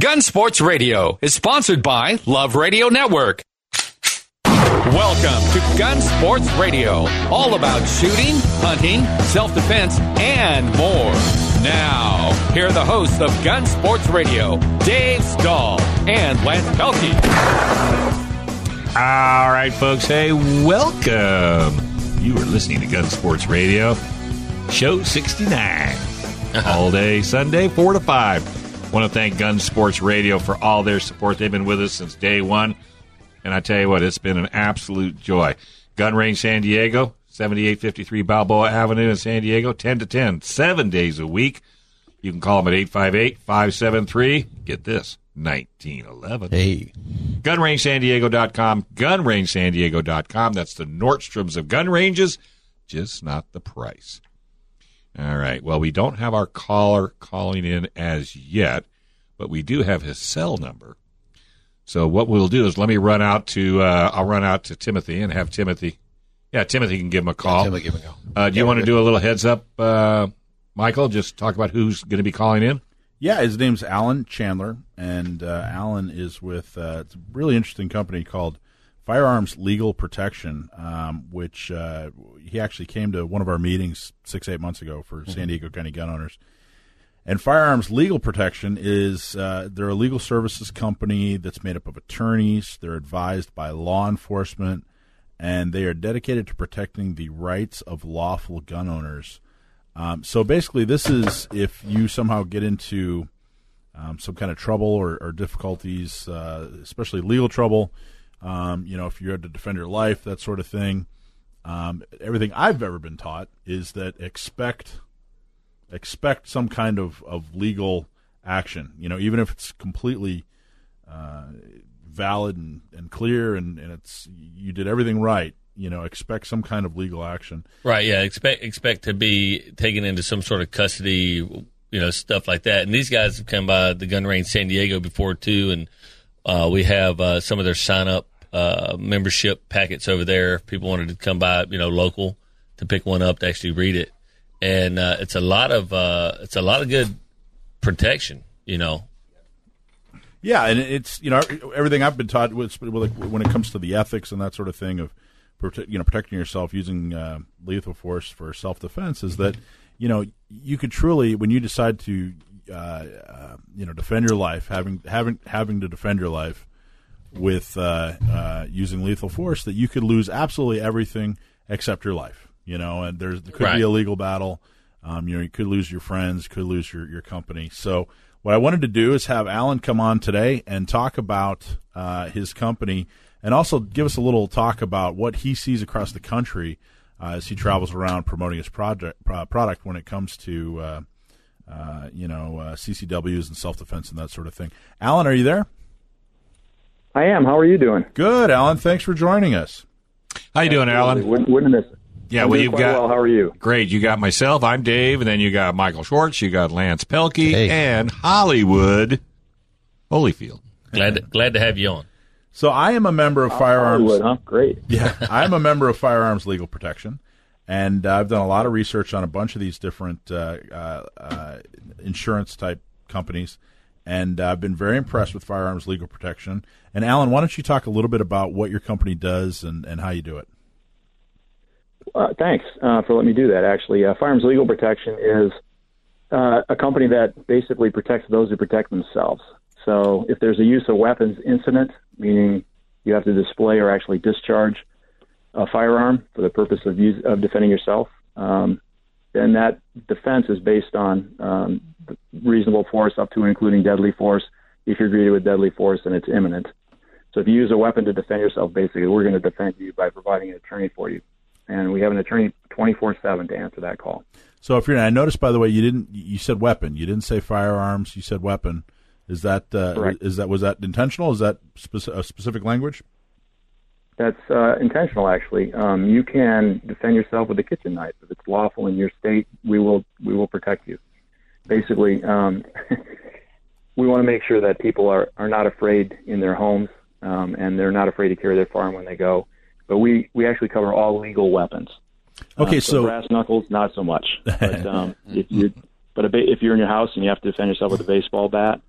Gun Sports Radio is sponsored by Love Radio Network. Welcome to Gun Sports Radio, all about shooting, hunting, self defense, and more. Now, here are the hosts of Gun Sports Radio, Dave Stahl and Lance Pelkey. All right, folks. Hey, welcome. You are listening to Gun Sports Radio, show 69. all day Sunday, 4 to 5. Want to thank Gun Sports Radio for all their support. They've been with us since day one. And I tell you what, it's been an absolute joy. Gun Range San Diego, 7853 Balboa Avenue in San Diego, 10 to 10, seven days a week. You can call them at 858 573, get this, 1911. Hey. GunRangeSanDiego.com, GunRangeSanDiego.com. That's the Nordstroms of gun ranges, just not the price. All right. Well, we don't have our caller calling in as yet, but we do have his cell number. So what we'll do is let me run out to uh, I'll run out to Timothy and have Timothy. Yeah, Timothy can give him a call. Timothy, give him a call. Uh, do you Yeah, want to do a little heads up, uh, Michael? Just talk about who's going to be calling in. Yeah, his name's Alan Chandler, and uh, Alan is with uh, it's a really interesting company called Firearms Legal Protection, um, which uh, he actually came to one of our meetings six eight months ago for San Diego County gun owners. And Firearms Legal Protection is uh, they're a legal services company that's made up of attorneys. They're advised by law enforcement, and they are dedicated to protecting the rights of lawful gun owners. Um, so basically, this is if you somehow get into um, some kind of trouble or, or difficulties, uh, especially legal trouble. Um, you know, if you had to defend your life, that sort of thing. Um, everything I've ever been taught is that expect expect some kind of, of legal action. You know, even if it's completely uh, valid and, and clear and, and it's you did everything right. You know, expect some kind of legal action. Right. Yeah. Expect expect to be taken into some sort of custody, you know, stuff like that. And these guys have come by the gun range San Diego before too, and uh, we have uh, some of their sign up uh, membership packets over there. People wanted to come by, you know, local to pick one up to actually read it, and uh, it's a lot of uh, it's a lot of good protection. You know, Yeah, and it's you know everything I've been taught was when it comes to the ethics and that sort of thing of you know protecting yourself using uh, lethal force for self defense is that you know you could truly when you decide to uh, uh, you know defend your life having having having to defend your life with uh, uh, using lethal force that you could lose absolutely everything except your life. You know, and there's there could Right. be a legal battle. Um, you know, you could lose your friends, could lose your, your company. So, what I wanted to do is have Alan come on today and talk about uh, his company and also give us a little talk about what he sees across the country uh, as he travels around promoting his project pro- product when it comes to uh, uh, you know uh, CCWs and self defense and that sort of thing. Alan, are you there? I am. How are you doing? Good, Alan. Thanks for joining us. How you doing, Alan? Wouldn't, wouldn't miss it. Yeah, I'm well, you've got well. How are you? great. You got myself. I'm Dave, and then you got Michael Schwartz. You got Lance Pelkey Hey. and Hollywood Holyfield. glad to, glad to have you on. So, I am a member of Firearms. Hollywood, huh? Great. yeah, I'm a member of Firearms Legal Protection, and uh, I've done a lot of research on a bunch of these different uh, uh, uh, insurance type companies, and I've been very impressed with Firearms Legal Protection. And Alan, why don't you talk a little bit about what your company does and, and how you do it? Uh, thanks uh, for letting me do that. Actually, uh, Firearms Legal Protection is uh, a company that basically protects those who protect themselves. So, if there's a use of weapons incident, meaning you have to display or actually discharge a firearm for the purpose of use, of defending yourself, um, then that defense is based on um, reasonable force up to including deadly force. If you're greeted with deadly force, then it's imminent. So if you use a weapon to defend yourself, basically, we're going to defend you by providing an attorney for you. And we have an attorney 24 7 to answer that call. So, if you're, I noticed by the way, you didn't you said weapon, you didn't say firearms, you said weapon. Is that uh, Correct. is that was that intentional? Is that speci- a specific language? That's uh, intentional, actually. Um, you can defend yourself with a kitchen knife if it's lawful in your state. We will we will protect you. Basically, um, we want to make sure that people are are not afraid in their homes um, and they're not afraid to carry their firearm when they go. But we we actually cover all legal weapons. Okay, Uh, so brass knuckles, not so much. But um, if you but a ba- if you're in your house and you have to defend yourself with a baseball bat,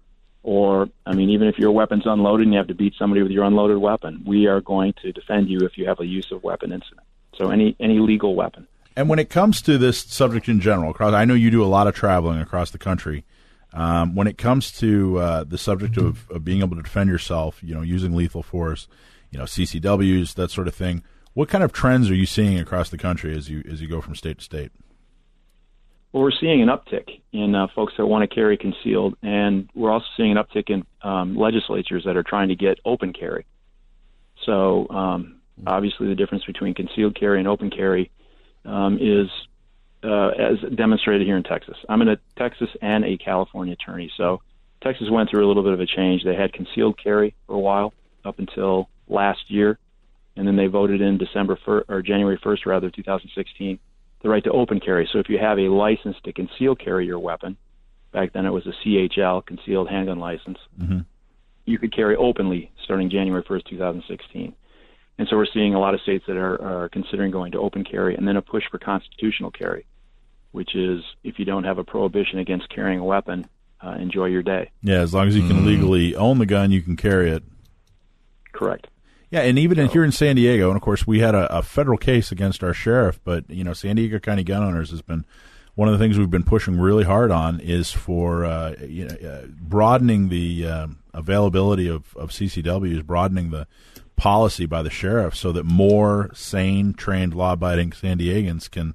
or I mean, even if your weapon's unloaded and you have to beat somebody with your unloaded weapon, we are going to defend you if you have a use of weapon incident. So any any legal weapon. And when it comes to this subject in general, across, I know you do a lot of traveling across the country. Um, when it comes to uh, the subject of, of being able to defend yourself, you know, using lethal force, you know, CCWs, that sort of thing. What kind of trends are you seeing across the country as you as you go from state to state? Well, we're seeing an uptick in uh, folks that want to carry concealed, and we're also seeing an uptick in um, legislatures that are trying to get open carry. So, um, obviously, the difference between concealed carry and open carry um, is uh, as demonstrated here in Texas. I'm in a Texas and a California attorney, so Texas went through a little bit of a change. They had concealed carry for a while up until last year, and then they voted in December 1st, or January 1st, rather, 2016 the right to open carry. So if you have a license to conceal carry your weapon, back then it was a CHL, concealed handgun license, mm-hmm. you could carry openly starting January 1st, 2016. And so we're seeing a lot of states that are, are considering going to open carry and then a push for constitutional carry, which is if you don't have a prohibition against carrying a weapon, uh, enjoy your day. Yeah, as long as you can mm. legally own the gun, you can carry it. Correct. Yeah, and even in, here in San Diego, and of course we had a, a, federal case against our sheriff, but you know San Diego County gun owners has been one of the things we've been pushing really hard on is for uh, you know uh, broadening the uh, availability of, of CCWs, broadening the policy by the sheriff so that more sane, trained, law-abiding San Diegans can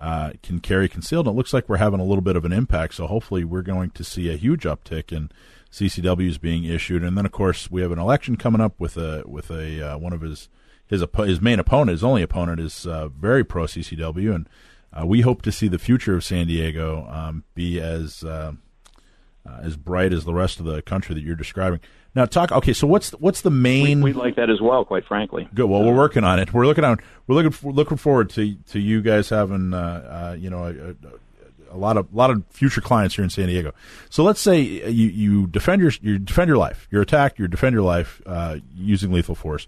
uh, can carry concealed. And it looks like we're having a little bit of an impact. So hopefully, we're going to see a huge uptick in CCWs being issued, and then of course we have an election coming up with a with a uh, one of his his his main opponent, his only opponent, is uh, very pro CCW, and uh, we hope to see the future of San Diego um, be as uh, uh, as bright as the rest of the country that you're describing. Now, talk. Okay, so what's what's the main? We, would like that as well, quite frankly. Good. Well, we're working on it. We're looking on. We're looking we're looking forward to to you guys having uh, you know a, a, a lot of a lot of future clients here in San Diego. So let's say you, you defend your you defend your life. You're attacked. You defend your life uh, using lethal force.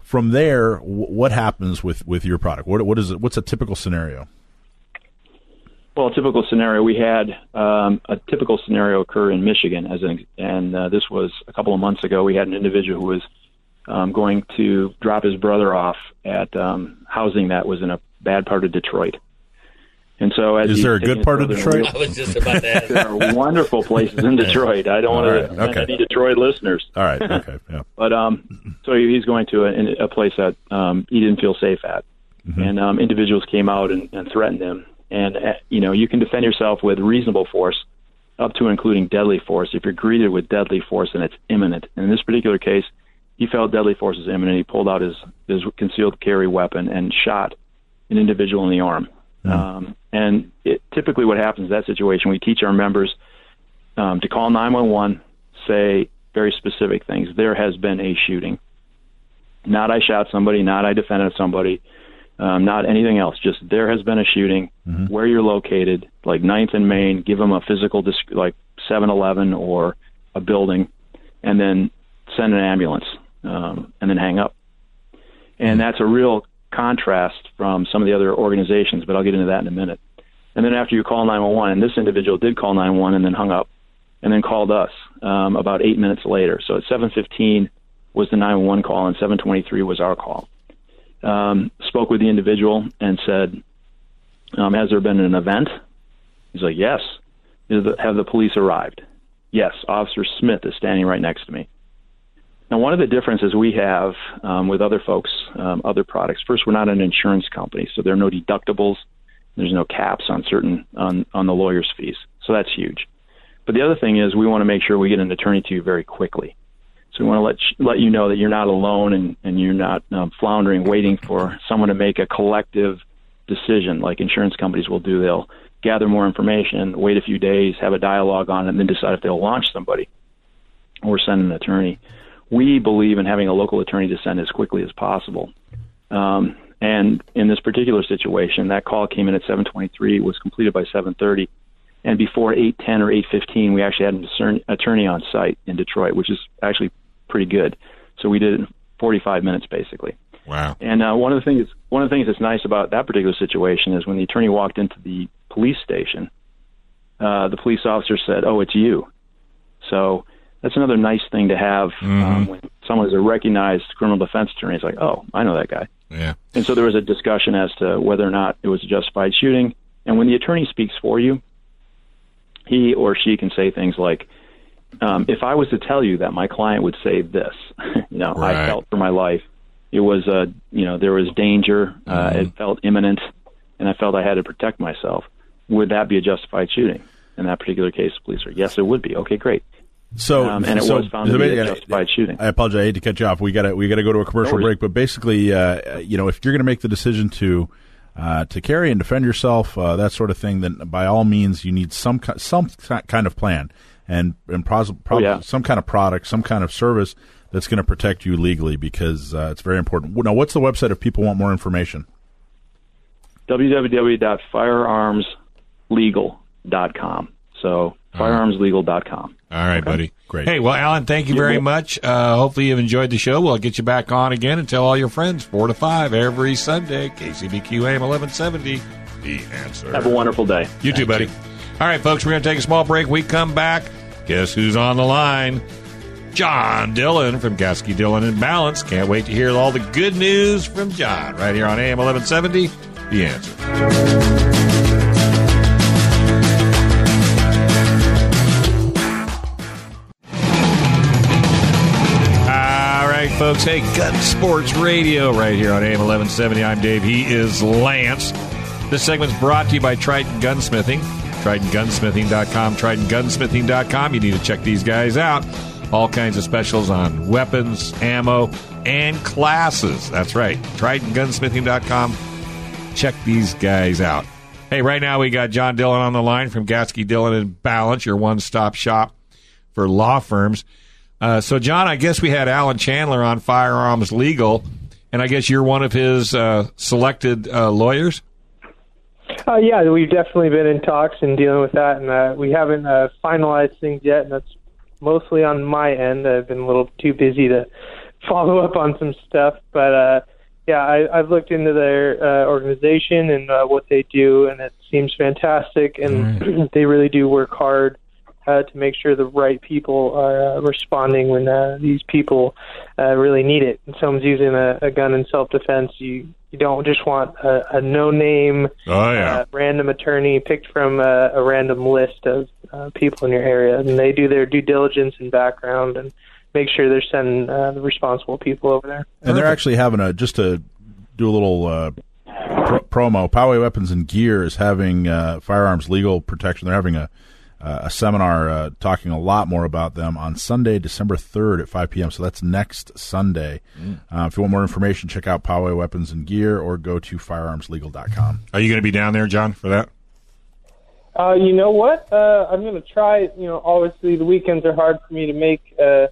From there, w- what happens with, with your product? What what is it? What's a typical scenario? Well, a typical scenario we had um, a typical scenario occur in Michigan, as an, and uh, this was a couple of months ago. We had an individual who was um, going to drop his brother off at um, housing that was in a bad part of Detroit. And so, as is there a good part of Detroit? I was just about to ask. there are wonderful places in Detroit. I don't want right. to offend any Detroit listeners. All right. Okay. Yeah. but um, so he's going to a, a place that um, he didn't feel safe at, mm-hmm. and um, individuals came out and, and threatened him. And uh, you know, you can defend yourself with reasonable force, up to including deadly force. If you're greeted with deadly force and it's imminent, and in this particular case, he felt deadly force is imminent. He pulled out his his concealed carry weapon and shot an individual in the arm. Um, and it, typically, what happens in that situation, we teach our members um, to call 911, say very specific things. There has been a shooting. Not I shot somebody, not I defended somebody, um, not anything else. Just there has been a shooting. Mm-hmm. Where you're located, like Ninth and Main, give them a physical, disc- like 7-Eleven or a building, and then send an ambulance, um, and then hang up. And mm-hmm. that's a real contrast from some of the other organizations, but I'll get into that in a minute. And then after you call 911, and this individual did call 911 and then hung up, and then called us um, about eight minutes later. So at 7:15 was the 911 call, and 7:23 was our call. Um, spoke with the individual and said, um, "Has there been an event?" He's like, "Yes." Have the police arrived? Yes. Officer Smith is standing right next to me. Now, one of the differences we have um, with other folks, um, other products, first, we're not an insurance company, so there are no deductibles. There's no caps on certain on, on the lawyer's fees, so that's huge. But the other thing is, we want to make sure we get an attorney to you very quickly. So we want to let sh- let you know that you're not alone and, and you're not um, floundering, waiting for someone to make a collective decision like insurance companies will do. They'll gather more information, wait a few days, have a dialogue on it, and then decide if they'll launch somebody or send an attorney we believe in having a local attorney to send as quickly as possible. Um, and in this particular situation, that call came in at 7:23, was completed by 7:30, and before 8:10 or 8:15, we actually had an attorney on site in Detroit, which is actually pretty good. So we did it in 45 minutes, basically. Wow! And uh, one of the things one of the things that's nice about that particular situation is when the attorney walked into the police station, uh, the police officer said, "Oh, it's you." So that's another nice thing to have um, when someone is a recognized criminal defense attorney. It's like, oh, I know that guy. Yeah. And so there was a discussion as to whether or not it was a justified shooting. And when the attorney speaks for you, he or she can say things like, um, "If I was to tell you that my client would say this, you know, Right. I felt for my life. It was, uh, you know, there was danger. Uh, It felt imminent, and I felt I had to protect myself. Would that be a justified shooting?" In that particular case, police are, yes, it would be. Okay, great. So, Um, and it so was found to be a I- justified shooting. I apologize. I hate to cut you off. We got to we got to go to a commercial No break. But basically, uh, you know, if you're going to make the decision to uh, to carry and defend yourself, uh, that sort of thing, then by all means, you need some some kind of plan and and pros- probably yeah. some kind of product, some kind of service that's going to protect you legally because uh, it's very important. Now, what's the website if people want more information? www.firearmslegal.com. So firearmslegal.com. All right, buddy. Great. Hey, well, Alan, thank you very much. Uh, hopefully you've enjoyed the show. We'll get you back on again and tell all your friends, 4 to 5 every Sunday, KCBQ AM 1170. The answer. Have a wonderful day. You too, buddy. All right, folks, we're going to take a small break. We come back. Guess who's on the line? John Dillon from Gasky Dillon and Balance. Can't wait to hear all the good news from John right here on AM 1170. The answer. Folks. Hey, Gun Sports Radio right here on AM 1170. I'm Dave. He is Lance. This segment's brought to you by Triton Gunsmithing. TritonGunsmithing.com. TritonGunsmithing.com. You need to check these guys out. All kinds of specials on weapons, ammo, and classes. That's right. TritonGunsmithing.com. Check these guys out. Hey, right now we got John Dillon on the line from Gatsky Dillon and Balance, your one-stop shop for law firms. Uh, so, John, I guess we had Alan Chandler on Firearms Legal, and I guess you're one of his uh, selected uh, lawyers. Uh, yeah, we've definitely been in talks and dealing with that, and uh, we haven't uh, finalized things yet, and that's mostly on my end. I've been a little too busy to follow up on some stuff, but uh, yeah, I, I've looked into their uh, organization and uh, what they do, and it seems fantastic, and they really do work hard uh, to make sure the right people are uh, responding when uh, these people uh, really need it. When someone's using a, a gun in self-defense, you you don't just want a, a no-name Oh, yeah. uh, random attorney picked from a, a random list of uh, people in your area, and they do their due diligence and background and make sure they're sending uh, the responsible people over there. And they're actually having a just to do a little uh, pro- promo. Poway Weapons and Gear is having uh, firearms legal protection. They're having a uh, a seminar uh, talking a lot more about them on Sunday, December third at five p.m. So that's next Sunday. Uh, if you want more information, check out Poway Weapons and Gear or go to firearmslegal.com. Are you going to be down there, John, for that? Uh, you know what? Uh, I'm going to try. You know, obviously the weekends are hard for me to make, uh,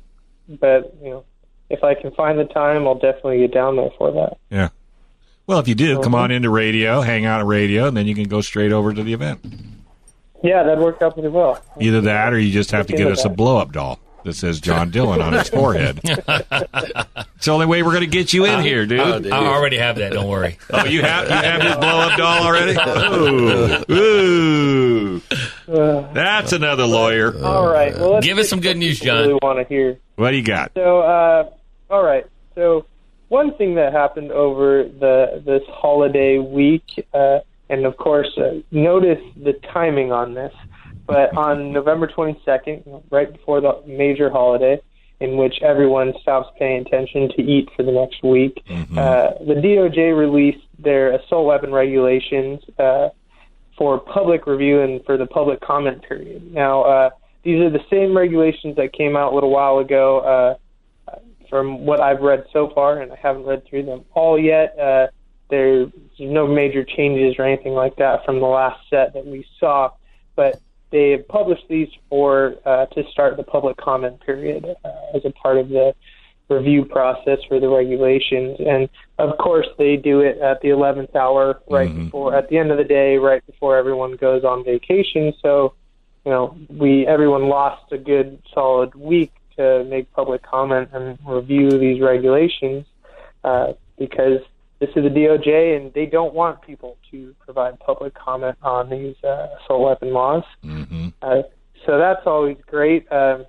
but you know, if I can find the time, I'll definitely get down there for that. Yeah. Well, if you do, come on into radio, hang out at radio, and then you can go straight over to the event. Yeah, that worked out pretty well. Either that, or you just have to get us a blow up doll that says John Dillon on its forehead. it's the only way we're going to get you in here, dude. I already have that. Don't worry. Oh, you have you have his blow up doll already? Ooh, ooh. That's another lawyer. All right. Well, let's Give us some good news, what I really John. want to hear. What do you got? So, uh, all right. So, one thing that happened over the this holiday week, uh, and of course, uh, notice the timing on this. But on November 22nd, right before the major holiday, in which everyone stops paying attention to eat for the next week, uh, the DOJ released their assault weapon regulations uh, for public review and for the public comment period. Now, uh, these are the same regulations that came out a little while ago. Uh, from what I've read so far, and I haven't read through them all yet, uh, there's no major changes or anything like that from the last set that we saw. But they have published these for uh, to start the public comment period uh, as a part of the review process for the regulations. And of course, they do it at the 11th hour, right before, at the end of the day, right before everyone goes on vacation. So, you know, we everyone lost a good solid week to make public comment and review these regulations uh, because this is the DOJ and they don't want people to provide public comment on these uh, assault weapon laws. Uh, so that's always great. Um,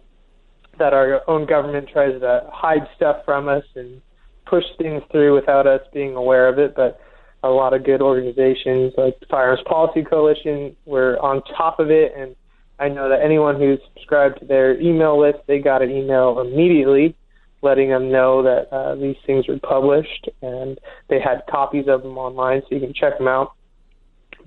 that our own government tries to hide stuff from us and push things through without us being aware of it. But a lot of good organizations like the Firearms Policy Coalition were on top of it, and I know that anyone who's subscribed to their email list, they got an email immediately letting them know that uh, these things were published, and they had copies of them online, so you can check them out.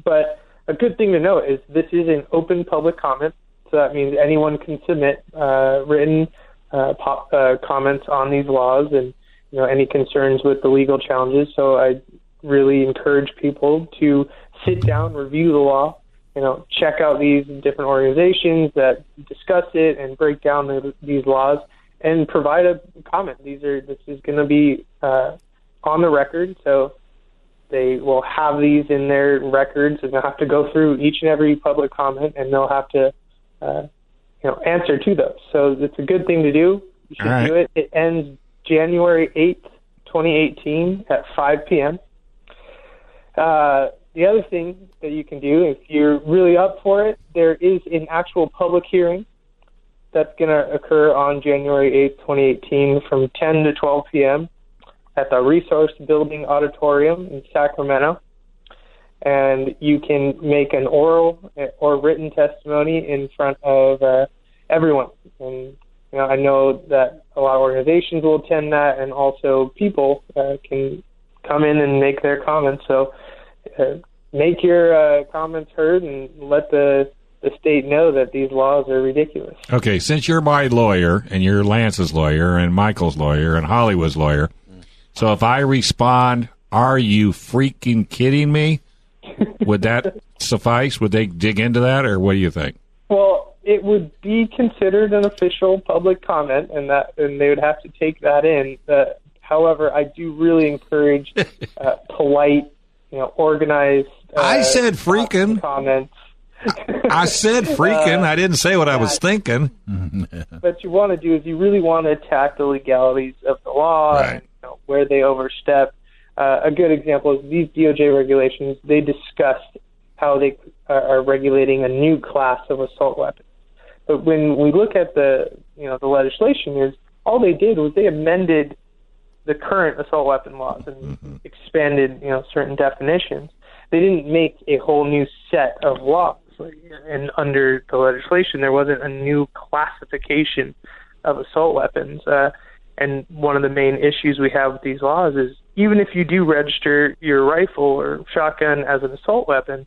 But a good thing to note is this is an open public comment, so that means anyone can submit uh, written uh, pop, uh, comments on these laws and you know any concerns with the legal challenges. So I really encourage people to sit down, review the law, you know, check out these different organizations that discuss it and break down the, these laws, and provide a comment. These are this is going to be uh, on the record, so they will have these in their records, and they'll have to go through each and every public comment, and they'll have to, uh, you know, answer to those. So it's a good thing to do. You should right. do it. It ends January eighth, 2018, at 5 p.m. Uh, the other thing that you can do, if you're really up for it, there is an actual public hearing that's going to occur on January 8th, 2018, from 10 to 12 p.m. at the Resource Building Auditorium in Sacramento. And you can make an oral or written testimony in front of uh, everyone. And you know, I know that a lot of organizations will attend that, and also people uh, can come in and make their comments. So uh, make your uh, comments heard and let the the state know that these laws are ridiculous. Okay, since you're my lawyer and you're Lance's lawyer and Michael's lawyer and Hollywood's lawyer, so if I respond, "Are you freaking kidding me?" Would that suffice? Would they dig into that, or what do you think? Well, it would be considered an official public comment, and that and they would have to take that in. Uh, however, I do really encourage uh, polite, you know, organized. Uh, I said freaking. comments. I said freaking. I didn't say what I was thinking. what you want to do is you really want to attack the legalities of the law Right. and you know, where they overstep. Uh, a good example is these DOJ regulations. They discussed how they are, regulating a new class of assault weapons. But when we look at the you know the legislation, is all they did was they amended the current assault weapon laws and expanded you know certain definitions. They didn't make a whole new set of laws. And under the legislation, there wasn't a new classification of assault weapons. Uh, and one of the main issues we have with these laws is even if you do register your rifle or shotgun as an assault weapon,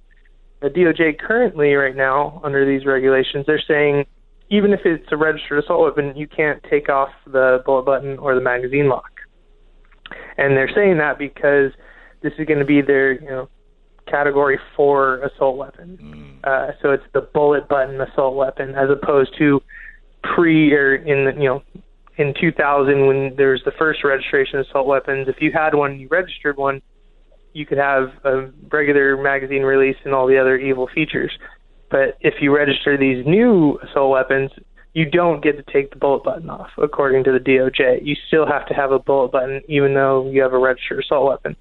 the DOJ currently, right now, under these regulations, they're saying even if it's a registered assault weapon, you can't take off the bullet button or the magazine lock. And they're saying that because this is going to be their, you know, category four assault weapon. Uh, so it's the bullet button assault weapon as opposed to pre or in the, you know in 2000 when there was the first registration of assault weapons. If you had one, you registered one, you could have a regular magazine release and all the other evil features. But if you register these new assault weapons, you don't get to take the bullet button off, according to the DOJ. You still have to have a bullet button, even though you have a registered assault weapon.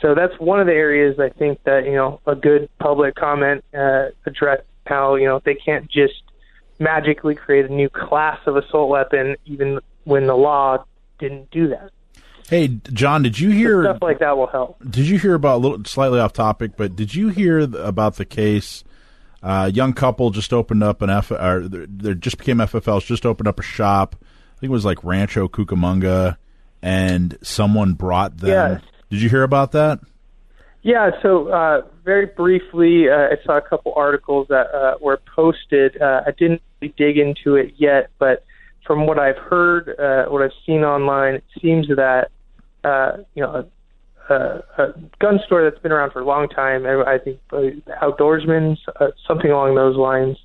So that's one of the areas I think that you know a good public comment uh, address how you know they can't just magically create a new class of assault weapon, even when the law didn't do that. Hey, John, did you hear? Stuff like that will help. Did you hear about a little slightly off topic? But did you hear about the case? Uh, young couple just opened up an F. Or they just became FFLs. Just opened up a shop. I think it was like Rancho Cucamonga, and someone brought them. Yes. Did you hear about that? Yeah, so uh, very briefly, uh, I saw a couple articles that uh, were posted. Uh, I didn't really dig into it yet, but from what I've heard, uh, what I've seen online, it seems that uh, you know a, a, a gun store that's been around for a long time. I, I think uh, Outdoorsman's, uh, something along those lines.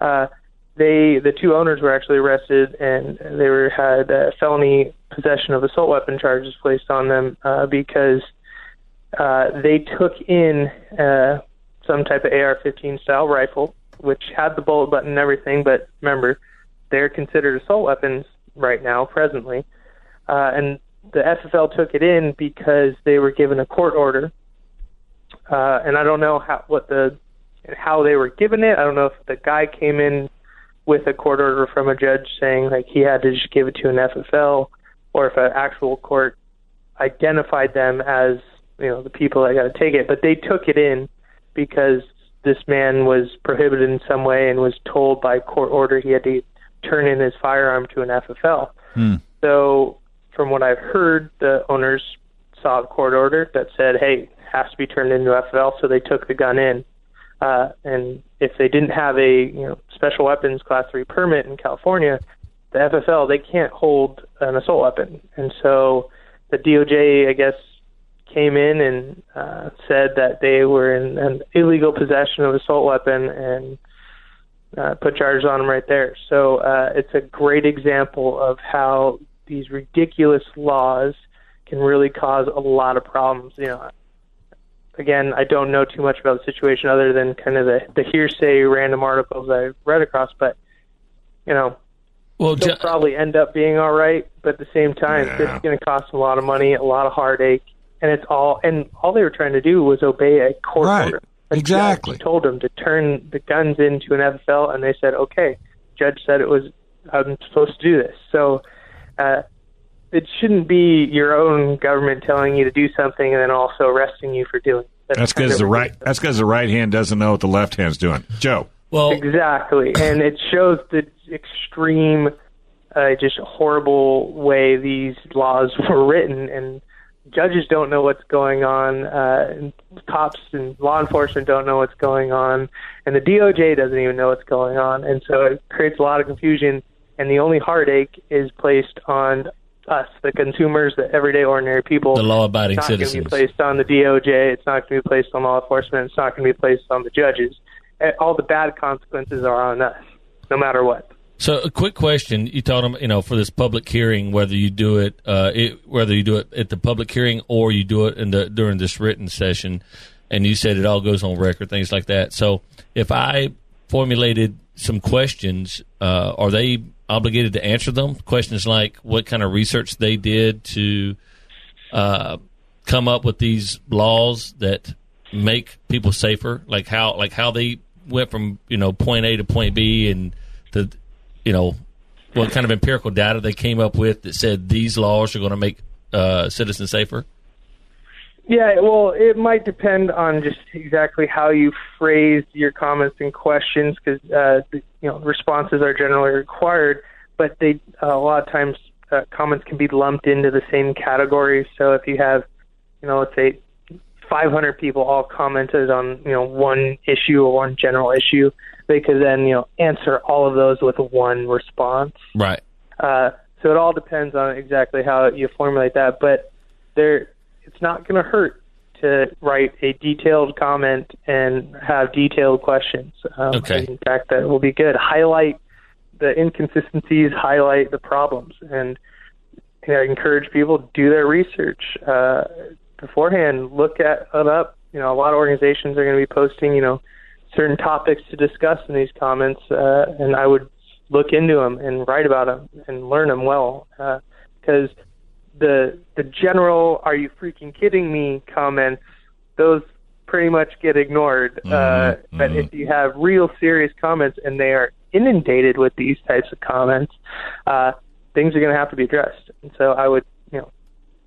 Uh, they the two owners were actually arrested and they were had uh, felony possession of assault weapon charges placed on them uh, because uh, they took in uh, some type of AR-15 style rifle, which had the bullet button and everything. But remember, they're considered assault weapons right now, presently. Uh, and the FFL took it in because they were given a court order. Uh, and I don't know how what the how they were given it. I don't know if the guy came in with a court order from a judge saying like he had to just give it to an FFL, or if an actual court identified them as you know the people that got to take it, but they took it in because this man was prohibited in some way and was told by court order he had to turn in his firearm to an FFL. Hmm. So, from what I've heard, the owners saw a court order that said, "Hey, has to be turned into FFL," so they took the gun in. Uh, and if they didn't have a you know special weapons class three permit in California, the FFL they can't hold an assault weapon, and so the DOJ, I guess, came in and uh, said that they were in an illegal possession of assault weapon and uh, put charges on them right there. So uh, it's a great example of how these ridiculous laws can really cause a lot of problems. You know, again, I don't know too much about the situation other than kind of the, the hearsay random articles I've read across, but you know, Well, they'll Ju- probably end up being all right. But at the same time, this is going to cost a lot of money, a lot of heartache, and it's all and all they were trying to do was obey a court Right. order. A Exactly. judge told them to turn the guns into an FFL, and they said, "Okay." Judge said it was I'm supposed to do this. So uh, it shouldn't be your own government telling you to do something and then also arresting you for doing. it. That's because the right. That's because the right hand doesn't know what the left hand's doing. Joe. well, Exactly, and it shows the extreme, uh, just horrible way these laws were written, and judges don't know what's going on, uh, and cops and law enforcement don't know what's going on, and the DOJ doesn't even know what's going on, and so it creates a lot of confusion, and the only heartache is placed on us, the consumers, the everyday ordinary people. the law-abiding citizens. It's not going to be placed on the DOJ. It's not going to be placed on law enforcement. It's not going to be placed on the judges. Eh, All the bad consequences are on us, no matter what. So, a quick question: You told them, you know, for this public hearing, whether you do it, uh, it, whether you do it at the public hearing or you do it in the during this written session, and you said it all goes on record, things like that. So, if I formulated some questions, uh, are they obligated to answer them? Questions like what kind of research they did to uh, come up with these laws that make people safer, like how like how they went from you know point A to point B, and the you know what kind of empirical data they came up with that said these laws are going to make uh, citizens safer. Yeah, well, it might depend on just exactly how you phrase your comments and questions, because uh, the- you know responses are generally required, but they uh, a lot of times uh, comments can be lumped into the same category. So if you have, you know, let's say 500 people all commented on you know one issue or one general issue, they could then you know answer all of those with one response. Right. Uh, so it all depends on exactly how you formulate that, but there, it's not going to hurt to write a detailed comment and have detailed questions. Um, Okay. In fact, that will be good. Highlight the inconsistencies, highlight the problems, and you know, encourage people to do their research uh, beforehand. Look at it up. You know, a lot of organizations are going to be posting, you know, certain topics to discuss in these comments, uh, and I would look into them and write about them and learn them well because the the general "Are you freaking kidding me?" comments those pretty much get ignored. Uh, but if you have real serious comments and they are inundated with these types of comments, uh, things are going to have to be addressed. And so I would, you know,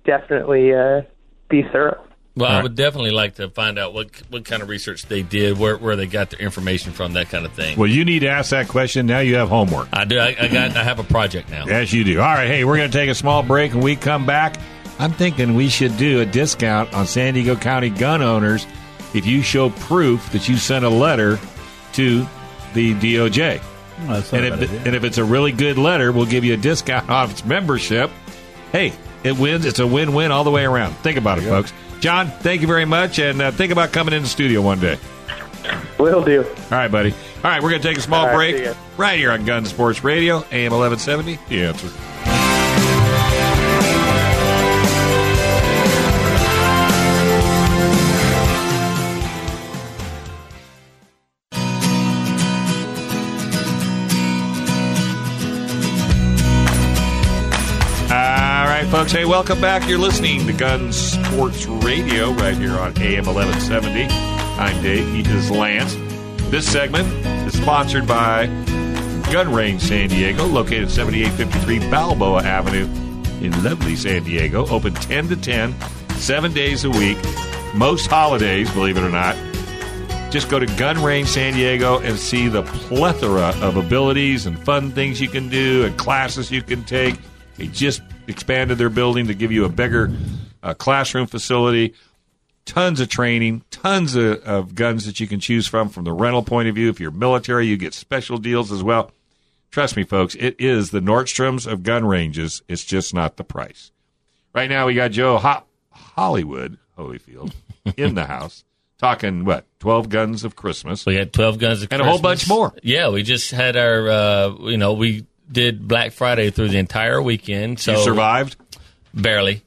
definitely uh, be thorough. Well, I right. would definitely like to find out what what kind of research they did, where where they got their information from, that kind of thing. Well, you need to ask that question. Now you have homework. I do. I, I got. I have a project now. Yes, you do. All right. Hey, we're going to take a small break and we come back. I'm thinking we should do a discount on San Diego County gun owners if you show proof that you sent a letter to the DOJ. Well, that's And if, idea. and if it's a really good letter, we'll give you a discount off its membership. Hey, it wins. It's a win win all the way around. Think about it, folks. John, thank you very much. And uh, think about coming in the studio one day. Will do. All right, buddy. All right, we're going to take a small All right, break right here on Gun Sports Radio, AM 1170. The answer. Hey, welcome back. You're listening to Gun Sports Radio right here on AM 1170. I'm Dave. He is Lance. This segment is sponsored by Gun Range San Diego, located 7853 Balboa Avenue in lovely San Diego. Open 10 to 10, seven days a week. Most holidays, believe it or not. Just go to Gun Range San Diego and see the plethora of abilities and fun things you can do and classes you can take. They just expanded their building to give you a bigger uh, classroom facility. Tons of training, tons of, of guns that you can choose from from the rental point of view. If you're military, you get special deals as well. Trust me, folks, it is the Nordstroms of gun ranges. It's just not the price. Right now, we got Joe Ho- Hollywood Holyfield in the house talking what twelve guns of Christmas. We had 12 guns of Christmas. And a whole bunch more. Yeah, we just had our, uh, you know, we did Black Friday through the entire weekend. So you survived. barely.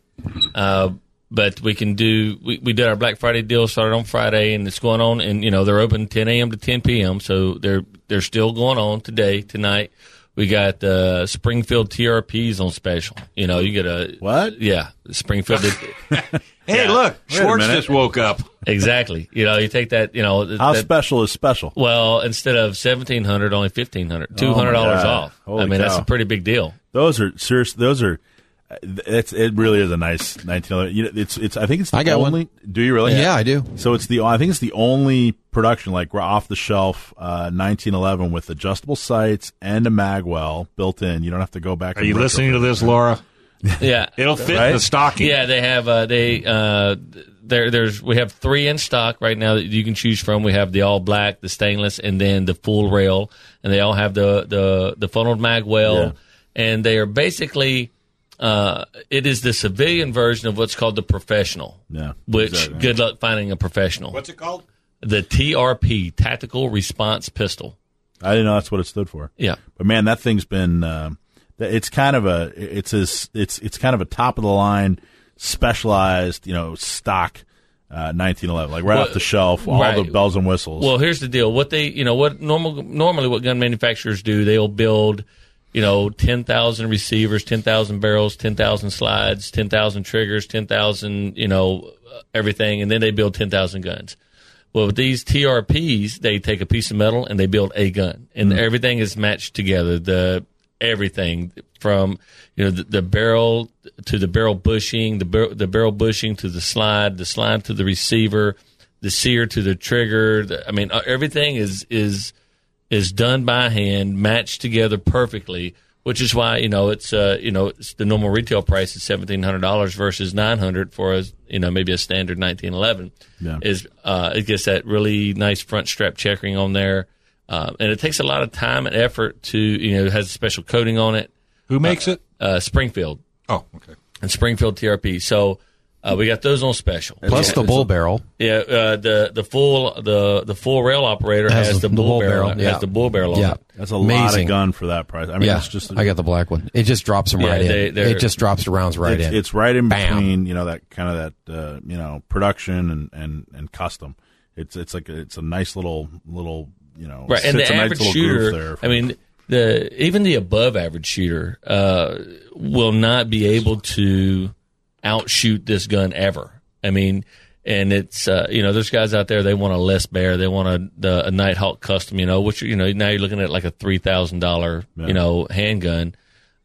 Uh, but we can do. We, we did our Black Friday deal started on Friday, and it's going on. And you know they're open 10 a.m. to 10 p.m. So they're they're still going on today, tonight. We got uh, Springfield TRPs on special. You know, you get a What? Yeah, Springfield. did- Hey, Yeah. look, Schwartz just woke up. exactly. You know, you take that. You know, How that- special is special? well, instead of seventeen hundred, only fifteen hundred. Two hundred dollars God. off. Holy I mean, that's a pretty big deal. Those are serious. Those are. It's it really is a nice 1911. You know, it's it's. I think it's the I got one. only. Do you really? Yeah, I do. So it's the. I think it's the only production like we're off the shelf uh, 1911 with adjustable sights and a magwell built in. You don't have to go back. Are and you listening to it. this, Laura? Yeah, It'll fit Right? the stocking. Yeah, they have uh, they uh, there. There's we have three in stock right now that you can choose from. We have the all black, the stainless, and then the full rail, and they all have the the the funneled mag well, Yeah. and they are basically. Uh, it is the civilian version of what's called the professional. Yeah, Which exactly. good luck finding a professional. What's it called? the TRP Tactical Response Pistol. I didn't know that's what it stood for. Yeah. But man, that thing's been. Um, it's kind of a. It's as it's it's kind of a top of the line, specialized. You know, stock. Uh, 1911, like right Well, off the shelf, all right. the bells and whistles. Well, here's the deal. What they, you know, what normal normally what gun manufacturers do, they'll build, you know, ten thousand receivers, ten thousand barrels, ten thousand slides, ten thousand triggers, ten thousand, you know, everything, and then they build ten thousand guns. Well, with these TRPs, they take a piece of metal and they build a gun, and everything is matched together. The everything from you know the, the barrel to the barrel bushing, the bar- the barrel bushing to the slide, the slide to the receiver, the sear to the trigger. The, I mean, uh, everything is is is done by hand, matched together perfectly. Which is why you know it's uh you know it's the normal retail price is seventeen hundred dollars versus nine hundred for a you know maybe a standard nineteen eleven. Yeah. Is uh it gets that really nice front strap checkering on there, uh, and it takes a lot of time and effort to you know it has a special coating on it. Who makes it? Uh, Springfield Oh, okay. and Springfield TRP. So uh, we got those on special. Plus yeah, the bull barrel. yeah, uh, the the full the the full rail operator Has has, the the, bull, bull barrel, barrel, yeah. has the bull barrel on Yeah. it. that's a lot of gun for that price. I mean, yeah, it's just I got the black one. It just drops them Yeah, right they- in. It just drops the rounds right it's, in. it's right in Bam. between, you know, that kind of that, uh, you know, production and, and, and custom. It's it's like a, it's a nice little little, you know, right and the a nice average groove shooter there i mean the even the above average shooter uh, will not be able to outshoot this gun ever. I mean and it's uh, you know there's guys out there they want a Les Baer they want a the, a nighthawk custom you know which you know now you're looking at like a three thousand dollar you know handgun.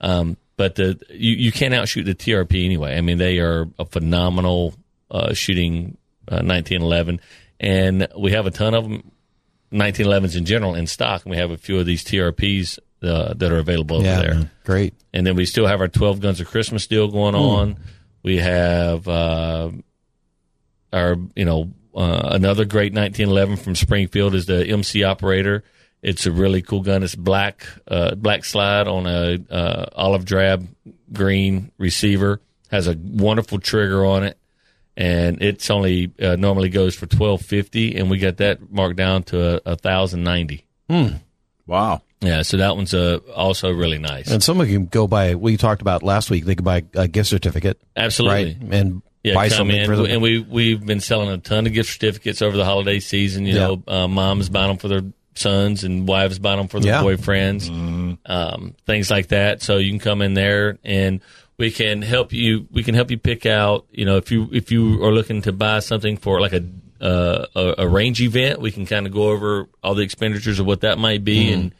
Um, but the you, you can't outshoot the TRP anyway. I mean, they are a phenomenal uh, shooting uh, 1911, and we have a ton of them 1911s in general in stock, and we have a few of these TRPs uh, that are available over yeah, there. great. And then we still have our 12 Guns of Christmas deal going on. We have uh, our, you know, uh, another great 1911 from Springfield is the MC Operator. It's a really cool gun. It's black, uh, black slide on a uh, olive drab green receiver. Has a wonderful trigger on it, and it's only uh, normally goes for twelve fifty, and we got that marked down to a, a thousand ninety. wow. Yeah, so that one's uh, also really nice. And some of you can go buy. We talked about last week. They could buy a gift certificate, Absolutely. right, and Yeah, buy come something in, for them. and we we've been selling a ton of gift certificates over the holiday season. You Yeah. know, uh, moms buying them for their sons, and wives buying them for their Yeah. boyfriends, um, things like that. So you can come in there, and we can help you. We can help you pick out. You know, if you if you are looking to buy something for like a uh, a, a range event, we can kind of go over all the expenditures of what that might be, and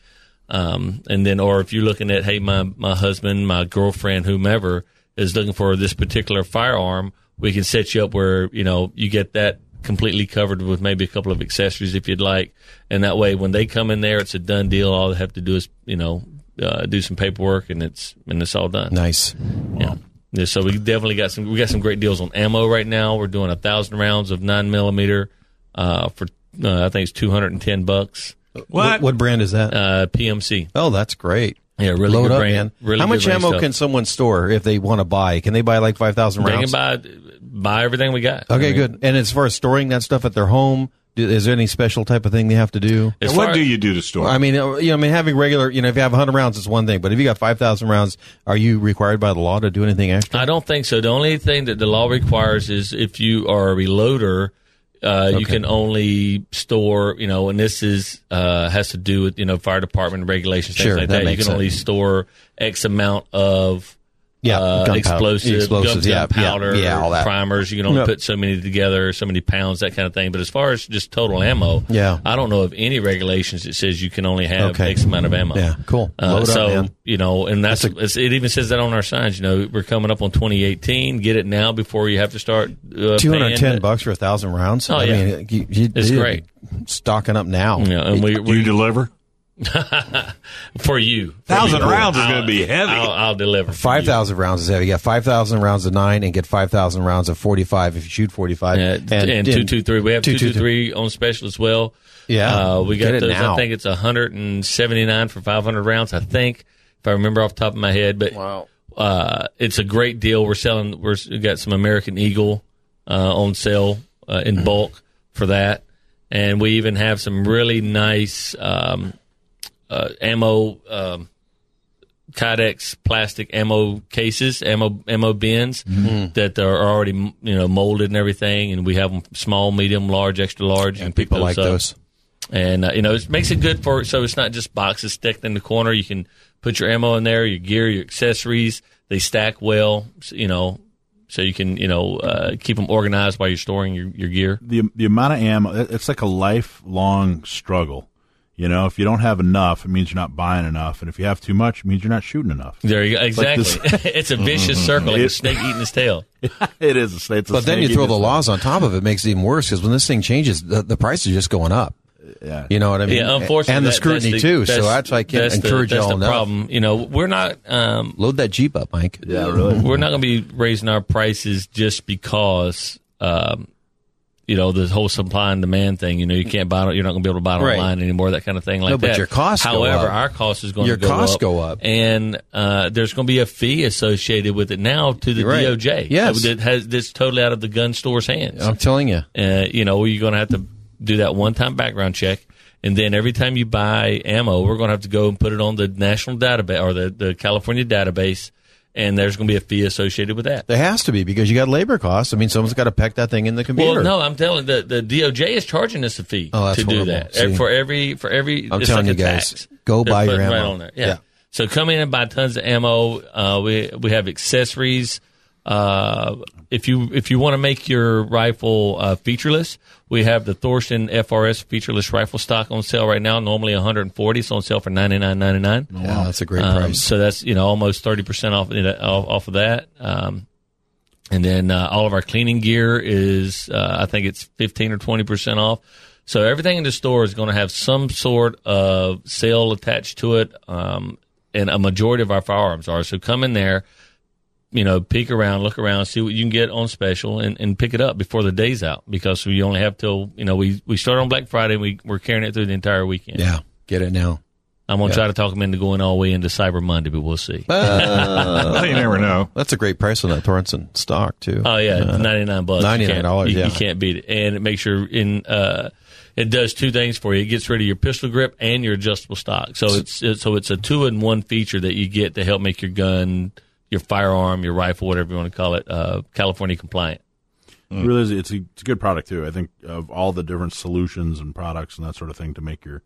Um, and then, or if you're looking at, hey, my, my husband, my girlfriend, whomever is looking for this particular firearm, we can set you up where, you know, you get that completely covered with maybe a couple of accessories if you'd like. And that way, when they come in there, it's a done deal. All they have to do is, you know, uh, do some paperwork and it's, and it's all done. Nice. Yeah. Yeah, so we definitely got some. We got some great deals on ammo right now. We're doing a thousand rounds of nine millimeter uh, for uh, I think it's two hundred and ten bucks. What? what brand is that? Uh, PMC. oh, that's great. Yeah, really Load good up, brand. Really How good much brand ammo stuff. can someone store if they want to buy? Can they buy like five thousand rounds? They can rounds? buy buy everything we got. I Okay, mean, good. And as far as storing that stuff at their home, do, is there any special type of thing they have to do? As what far- do you do to store? I mean, uh, you know, I mean, having regular, you know, if you have 100 rounds, it's one thing. But if you got 5,000 rounds, are you required by the law to do anything extra? I don't think so. The only thing that the law requires is if you are a reloader, uh, you can only store, you know, and this is uh, has to do with you know fire department regulations, things Sure, like that that. You makes can only store X amount of Yeah, uh, gunpowder. explosive, Explosives, gun, yeah, gunpowder, yeah, yeah, all that. primers. You can only Yep. put so many together, so many pounds, that kind of thing. But as far as just total ammo, Yeah. I don't know of any regulations that says you can only have Okay. X amount of ammo. Yeah, cool. Uh, Load up, so you know, and that's, That's it's, it even says that on our signs. You know, we're coming up on 2018. Get it now before you have to start. Uh, 210 bucks for a thousand rounds. Oh, I yeah. mean, you, you, It's you're great. Stocking up now. Yeah, and we, we you deliver? for you Thousand me. rounds is going to be heavy. I'll, I'll deliver. for Five you. thousand rounds is heavy. You get five thousand rounds of nine, and get five thousand rounds of forty-five if you shoot forty-five. Yeah, and, two two three. We have two two 223. three on special as well. Yeah, uh, we get got it those. now. I think it's hundred and seventy nine for five hundred rounds. I think if I remember off the top of my head, but Wow. uh, it's a great deal. We're selling. We're we got some American Eagle uh, on sale uh, in bulk for that, and we even have some really nice um, uh, ammo. Um, Kydex plastic ammo cases, ammo ammo bins Mm-hmm. that are already you know molded and everything, and we have them small, medium, large, extra large. And can pick people like up. those. and uh, you know it makes it good for so it's not just boxes stacked in the corner. You can put your ammo in there, your gear, your accessories. They stack well, you know, so you can you know uh, keep them organized while you're storing your, your gear. the the amount of ammo it's like a lifelong struggle. You know, if you don't have enough, it means you're not buying enough, and if you have too much, it means you're not shooting enough. There you go. like Exactly. this- it's a vicious circle, like a snake eating its tail. it is a snake. It's a But then you throw the its- laws on top of it, it makes it even worse because when this thing changes, the, the price is just going up. Yeah. You know what I mean? Yeah, unfortunately, and the that- scrutiny the- too. So that's- that's why I can't that's the- encourage that's y'all the problem. You know, we're not. Um, Load that Jeep up, Mike. Yeah, really. we're not going to be raising our prices just because um, you know the whole supply and demand thing. You know, you can't buy it. You're not going to be able to buy it Right. online anymore. That kind of thing like No, but that. your costs go However, our cost is going Your to go costs up. go up. and uh, there's going to be a fee associated with it now to the right. DOJ. Yes. that has that's totally out of the gun store's hands. I'm telling you. Uh, you know, you're going to have to do that one time background check. And then every time you buy ammo, we're going to have to go and put it on the national database or the, the California database. And there's going to be a fee associated with that. There has to be because you got labor costs. I mean, someone's got to peck that thing in the computer. Well, no, I'm telling the the DOJ is charging us a fee Oh, to do horrible. that See? for every for every. I'm telling like you guys, tax. go They're buy your right ammo. there. Yeah. Yeah. So come in and buy tons of ammo. Uh, we we have accessories. Uh, if you if you want to make your rifle uh, featureless, we have the Thordsen FRS featureless rifle stock on sale right now. Normally 140, it's on sale for 99.99. yeah, that's a great Um, price. so that's you know almost thirty percent off off of that. Um, and then uh, all of our cleaning gear is uh, I think it's fifteen or twenty percent off. So everything in the store is going to have some sort of sale attached to it, um, and a majority of our firearms are. So come in there, you know, peek around, look around, see what you can get on special, and, and pick it up before the day's out because we only have till you know we we start on Black Friday. and We we're carrying it through the entire weekend. yeah, get it now. I'm gonna try to talk them into going all the way into Cyber Monday, but we'll see. Well, you never know. That's a great price on that Thordsen stock too. Oh yeah, ninety nine bucks. You can't- $99, You, yeah. you can't beat it, and it makes sure in. Uh, it does two things for you. It gets rid of your pistol grip and your adjustable stock. So it's, it's so it's a two in one feature that you get to help make your gun, your firearm, your rifle, whatever you want to call it, uh, California compliant. It really is. It's a, it's a good product too. I think of all the different solutions and products and that sort of thing to make your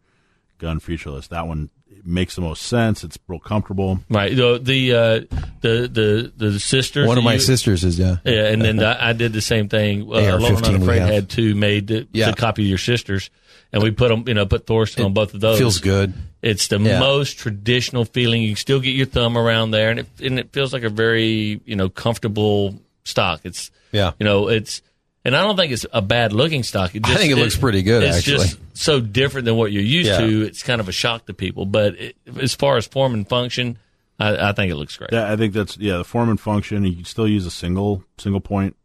gun featureless, that one makes the most sense. It's real comfortable. Right. The the uh, the the the sisters. One of my you- sisters is yeah. Yeah, and then I, I did the same thing. Uh, AR-15 Lola Not we had two made to, Yeah. to copy your sisters, and we put them, you know, put Thordsen on both of those. Feels good. It's the Yeah. most traditional feeling. You can still get your thumb around there, and it and it feels like a very you know comfortable stock. It's Yeah. you know it's. And I don't think it's a bad looking stock. It I think it looks pretty good, It's actually. just so different than what you're used Yeah. to. It's kind of a shock to people. But it, as far as form and function, I, I think it looks great. Yeah, I think that's yeah the form and function. You can still use a single single point,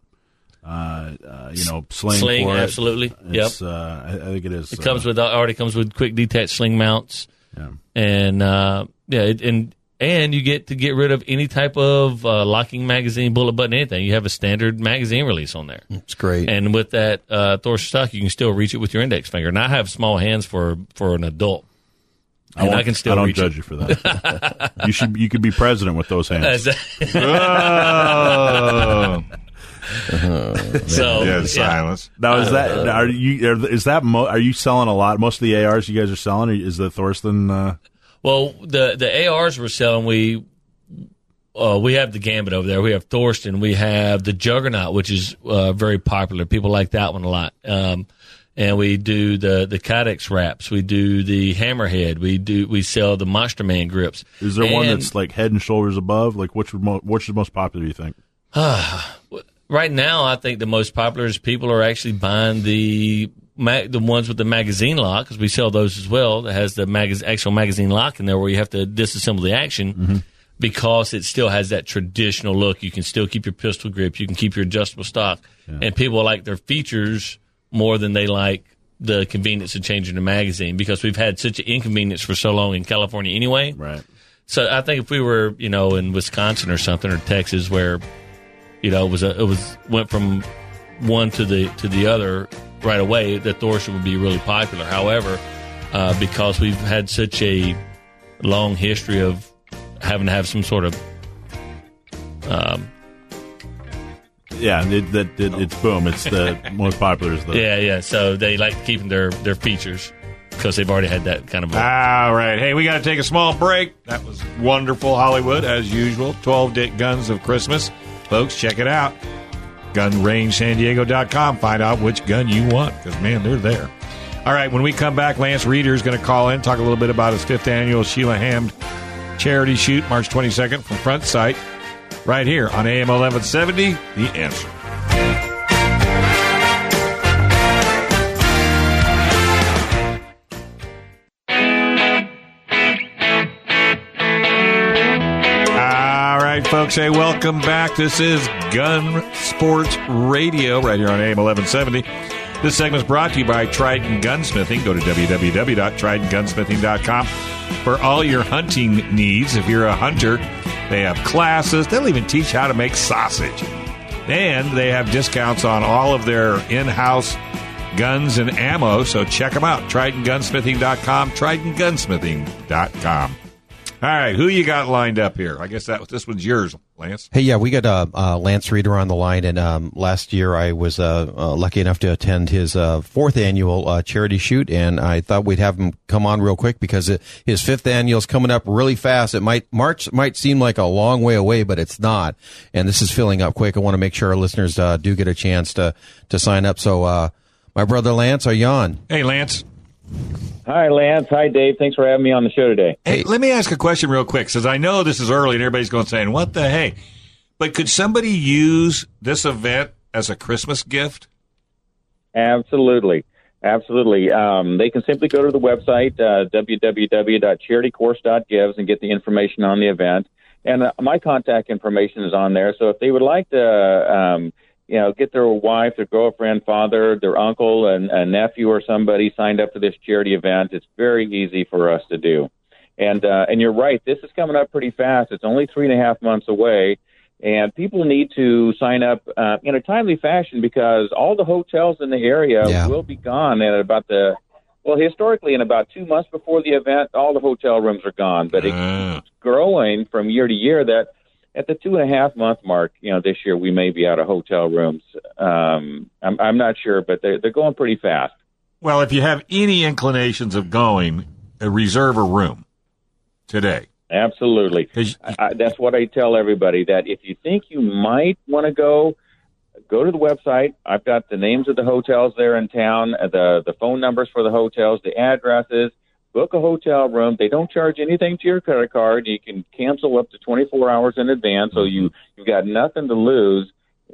uh, uh, you know, sling. Sling, for it. absolutely. It's, uh, I, I think it is. It comes with already comes with quick detach sling mounts, Yeah. and uh, yeah, it, and and you get to get rid of any type of uh, locking magazine, bullet button, anything. You have a standard magazine release on there, It's great. and with that uh, Thor stock, you can still reach it with your index finger. And I have small hands for for an adult, I, and I can still I don't judge it. you for that. you should. You could be president with those hands. Oh, so yeah, yeah. silence. Now is that are you are, is that mo- are you selling a lot? Most of the ARs you guys are selling is the Thordsen. Uh, Well, the the ARs we're selling, we uh, we have the Gambit over there. We have Thordsen. We have the Juggernaut, which is uh, very popular. People like that one a lot. Um, and we do the the Kydex wraps. We do the Hammerhead. We do we sell the Monster Man grips. is there one that's like head and shoulders above? Like which would mo- which is most popular? You think? right now? I think the most popular is people are actually buying the the ones with the magazine lock because we sell those as well. That has the mag- actual magazine lock in there where you have to disassemble the action. Mm-hmm. Because it still has that traditional look, you can still keep your pistol grip, you can keep your adjustable stock, and people like their features more than they like the convenience of changing the magazine. Because we've had such an inconvenience for so long in California anyway. Right. So I think if we were, you know, in Wisconsin or something or Texas, where you know it was a, it was went from one to the to the other right away, that Thordsen would be really popular. However, uh, because we've had such a long history of having to have some sort of um, Yeah, it, that it, it's boom. It's the most popular is the yeah yeah, so they like keeping their their features because they've already had that kind of. A, All right. Hey, we got to take a small break. That was wonderful, Hollywood, as usual. 12 Dick Guns of Christmas. Folks, check it out. GunRangeSanDiego.com. Find out which gun you want because, man, they're there. All right. When we come back, Lance Reeder is going to call in, talk a little bit about his fifth annual Sheila Hamd charity shoot, March 22nd from Front Sight, right here on AM 1170. The answer. Folks. Hey, welcome back. This is Gun Sports Radio right here on AM 1170. This segment is brought to you by Trident Gunsmithing. Go to www.tridentgunsmithing.com for all your hunting needs. If you're a hunter, they have classes. They'll even teach how to make sausage. And they have discounts on all of their in house guns and ammo. So check them out. TridentGunsmithing.com. TridentGunsmithing.com. All right, who you got lined up here? I guess that this one's yours, Lance. Hey, yeah, we got uh, uh, Lance Reeder on the line, and um, last year I was uh, uh, lucky enough to attend his uh, fourth annual uh, charity shoot, and I thought we'd have him come on real quick because it, his fifth annual is coming up really fast. It might March might seem like a long way away, but it's not, and this is filling up quick. I want to make sure our listeners uh, do get a chance to to sign up. So, uh, my brother Lance, are you on? Hey, Lance. Hi, Lance. Hi, Dave. Thanks for having me on the show today. Hey, let me ask a question real quick, since I know this is early and everybody's going to saying, "What the hey?" But could somebody use this event as a Christmas gift? Absolutely. Absolutely. Um, they can simply go to the website, uh, www.charitycourse.gives, and get the information on the event. And uh, my contact information is on there. So if they would like to, um, you know, get their wife, their girlfriend, father, their uncle, and a nephew or somebody signed up for this charity event, it's very easy for us to do. And uh, and you're right, this is coming up pretty fast. It's only three and a half months away, and people need to sign up uh, in a timely fashion because all the hotels in the area Yeah. will be gone at about the well, historically, in about two months before the event, all the hotel rooms are gone. But it Ah. growing from year to year. That at the two and a half month mark, you know, this year we may be out of hotel rooms. Um, I'm, I'm not sure, but they're they're going pretty fast. Well, if you have any inclinations of going, uh, reserve a room today. Absolutely. I, I, that's what I tell everybody that if you think you might want to go, go to the website. I've got the names of the hotels there in town, uh, the the phone numbers for the hotels, the addresses. Book a hotel room. They don't charge anything to your credit card. You can cancel up to 24 hours in advance, so you you've got nothing to lose.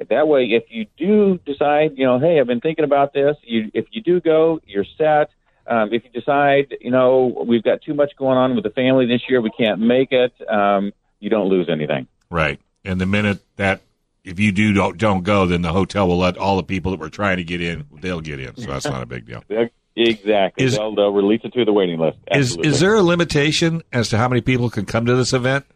That way, if you do decide, you know, hey, I've been thinking about this. You, if you do go, you're set. Um, if you decide, you know, we've got too much going on with the family this year, we can't make it. Um, you don't lose anything. Right. And the minute that if you do don't, don't go, then the hotel will let all the people that were trying to get in, they'll get in. So that's not a big deal. Exactly. Is- they'll, they'll release it to the waiting list. Is Absolutely. is there a limitation as to how many people can come to this event?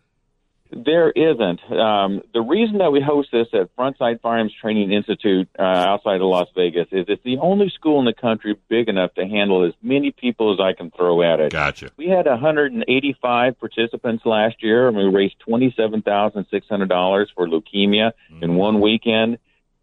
There isn't. Um, the reason that we host this at Front Sight Firearms Training Institute uh, outside of Las Vegas is it's the only school in the country big enough to handle as many people as I can throw at it. Gotcha. We had 185 participants last year, and we raised $27,600 for leukemia in one weekend.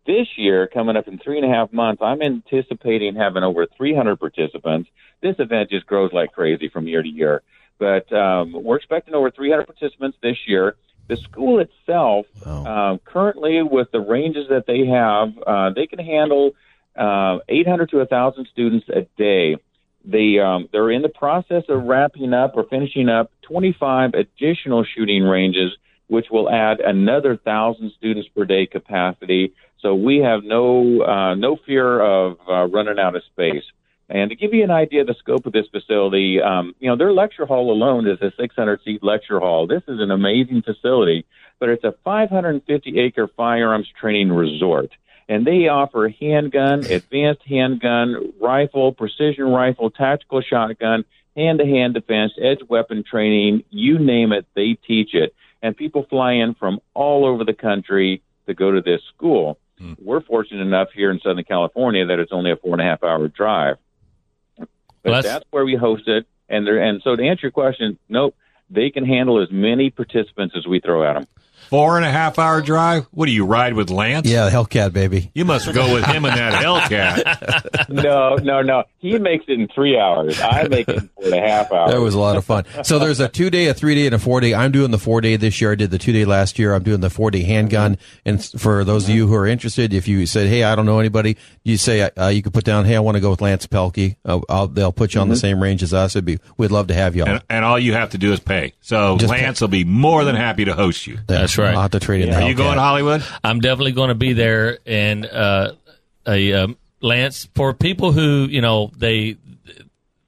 This year, coming up in three and a half months, I'm anticipating having over 300 participants. This event just grows like crazy from year to year. But um, we're expecting over 300 participants this year. The school itself, uh, currently with the ranges that they have, uh, they can handle uh, 800 to 1,000 students a day. They um, they're in the process of wrapping up or finishing up 25 additional shooting ranges, which will add another thousand students per day capacity. So we have no uh, no fear of uh, running out of space. And to give you an idea of the scope of this facility, um, you know, their lecture hall alone is a 600 seat lecture hall. This is an amazing facility, but it's a 550 acre firearms training resort. And they offer handgun, advanced handgun, rifle, precision rifle, tactical shotgun, hand to hand defense, edge weapon training, you name it, they teach it. And people fly in from all over the country to go to this school. Hmm. We're fortunate enough here in Southern California that it's only a four and a half hour drive. But Well, that's- that's where we host it. And there, and so to answer your question, nope, they can handle as many participants as we throw at them. Four and a half hour drive? What do you ride with Lance? Yeah, Hellcat, baby. You must go with him in that Hellcat. no, no, no. He makes it in three hours. I make it in four and a half hours. That was a lot of fun. So there's a two day, a three day, and a four day. I'm doing the four day this year. I did the two day last year. I'm doing the four day handgun. And for those of you who are interested, if you said, "Hey, I don't know anybody," you say uh, you could put down, "Hey, I want to go with Lance Pelkey." Uh, I'll, they'll put you on the same range as us. It'd be we'd love to have you on. and, and all you have to do is pay. So Just Lance will be more than happy to host you. That's right. I'll have to trade in. the Are you Hellcat. going Hollywood? I'm definitely going to be there. And uh, a um, Lance for people who you know they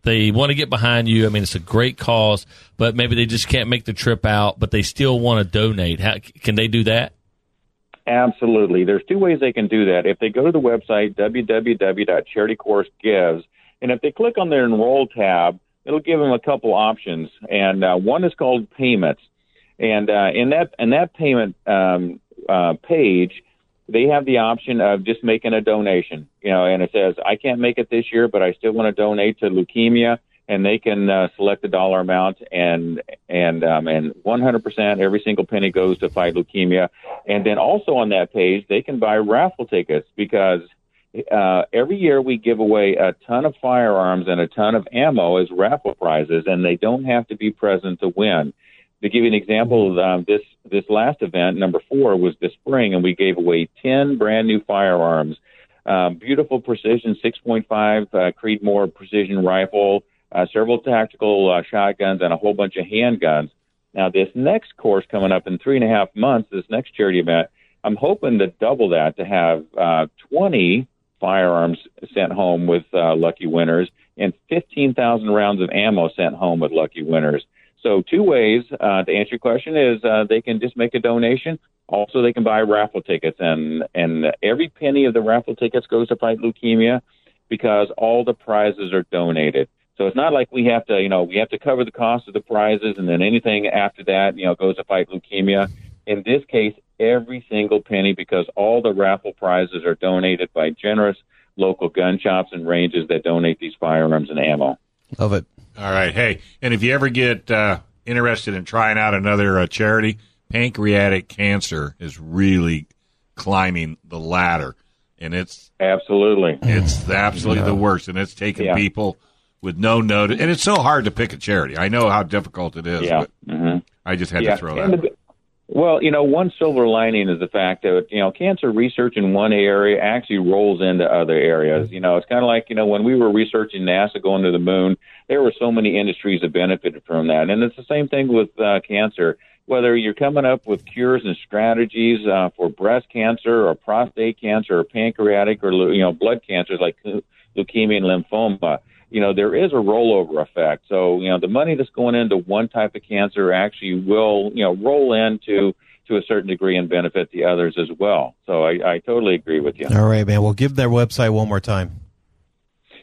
they want to get behind you. I mean, it's a great cause, but maybe they just can't make the trip out, but they still want to donate. How can they do that? Absolutely. There's two ways they can do that. If they go to the website, www.charitycoursegives, and if they click on their enroll tab, it'll give them a couple options. And uh, one is called payments. And uh, in that in that payment um, uh, page, they have the option of just making a donation. You know, and it says, I can't make it this year, but I still want to donate to leukemia. And they can uh, select the dollar amount, and and um, and 100% every single penny goes to fight leukemia. And then also on that page, they can buy raffle tickets because uh, every year we give away a ton of firearms and a ton of ammo as raffle prizes, and they don't have to be present to win. To give you an example, um, this this last event, number four, was this spring, and we gave away ten brand new firearms. Um, beautiful precision 6.5 uh, Creedmoor precision rifle, uh, several tactical uh, shotguns, and a whole bunch of handguns. Now, this next course coming up in three and a half months, this next charity event, I'm hoping to double that to have uh, 20 firearms sent home with uh, lucky winners and 15,000 rounds of ammo sent home with lucky winners. So, two ways uh, to answer your question is uh, they can just make a donation. Also, they can buy raffle tickets, and and every penny of the raffle tickets goes to fight leukemia because all the prizes are donated. So it's not like we have to, you know, we have to cover the cost of the prizes, and then anything after that, you know, goes to fight leukemia. In this case, every single penny, because all the raffle prizes are donated by generous local gun shops and ranges that donate these firearms and ammo. Love it. All right. Hey, and if you ever get uh, interested in trying out another uh, charity, pancreatic cancer is really climbing the ladder, and it's Absolutely. it's absolutely the worst, and it's taking Yeah. people with no notice, and it's so hard to pick a charity. I know how difficult it is, Yeah. but hmm I just had yeah. to throw that. and, out. the, Well, you know, one silver lining is the fact that you know cancer research in one area actually rolls into other areas. You know, it's kind of like you know when we were researching NASA going to the moon, there were so many industries that benefited from that, and it's the same thing with uh, cancer. Whether you're coming up with cures and strategies uh, for breast cancer or prostate cancer or pancreatic or you know blood cancers like leukemia and lymphoma, you know, there is a rollover effect. So, you know, the money that's going into one type of cancer actually will, you know, roll into to a certain degree and benefit the others as well. So I, I totally agree with you. All right, man. We'll give their website one more time.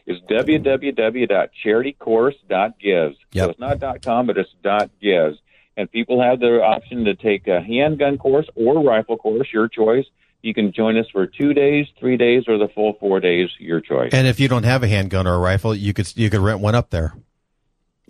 It's www.charitycourse.gives. Yep. So it's not .com, but it's .gives. And people have the option to take a handgun course or rifle course, your choice. You can join us for two days, three days, or the full four days, your choice. And if you don't have a handgun or a rifle, you could you could rent one up there.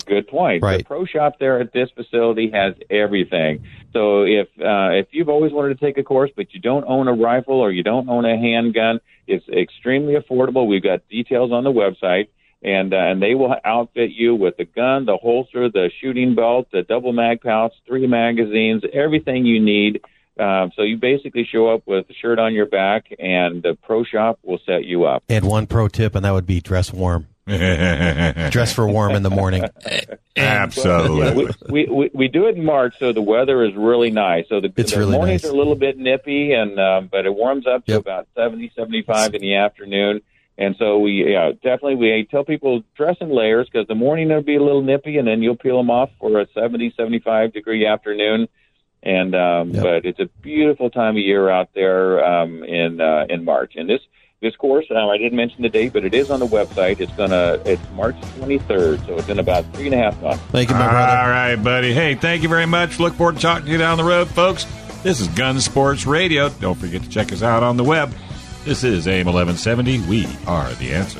Good point. Right. The pro shop there at this facility has everything. So if uh, if you've always wanted to take a course but you don't own a rifle or you don't own a handgun, it's extremely affordable. We've got details on the website, and uh, and they will outfit you with the gun, the holster, the shooting belt, the double mag pouch, three magazines, everything you need. Um, so you basically show up with a shirt on your back, and the pro shop will set you up. And one pro tip, and that would be dress warm. dress for warm in the morning. Absolutely. Yeah, we, we, we do it in March, so the weather is really nice. So the, It's the really mornings nice. are a little bit nippy, and um, but it warms up to Yep. about 70, 75 in the afternoon. And so we yeah, definitely we tell people dress in layers because the morning it'll be a little nippy, and then you'll peel them off for a 70, 75 degree afternoon. And um, Yep. but it's a beautiful time of year out there um, in uh, in March. And this this course, um, I didn't mention the date, but it is on the website. It's gonna it's March 23rd, so it's in about three and a half months. Thank you, my All brother. right, buddy. Hey, thank you very much. Look forward to talking to you down the road, folks. This is Gun Sports Radio. Don't forget to check us out on the web. This is AM 1170. We are the answer.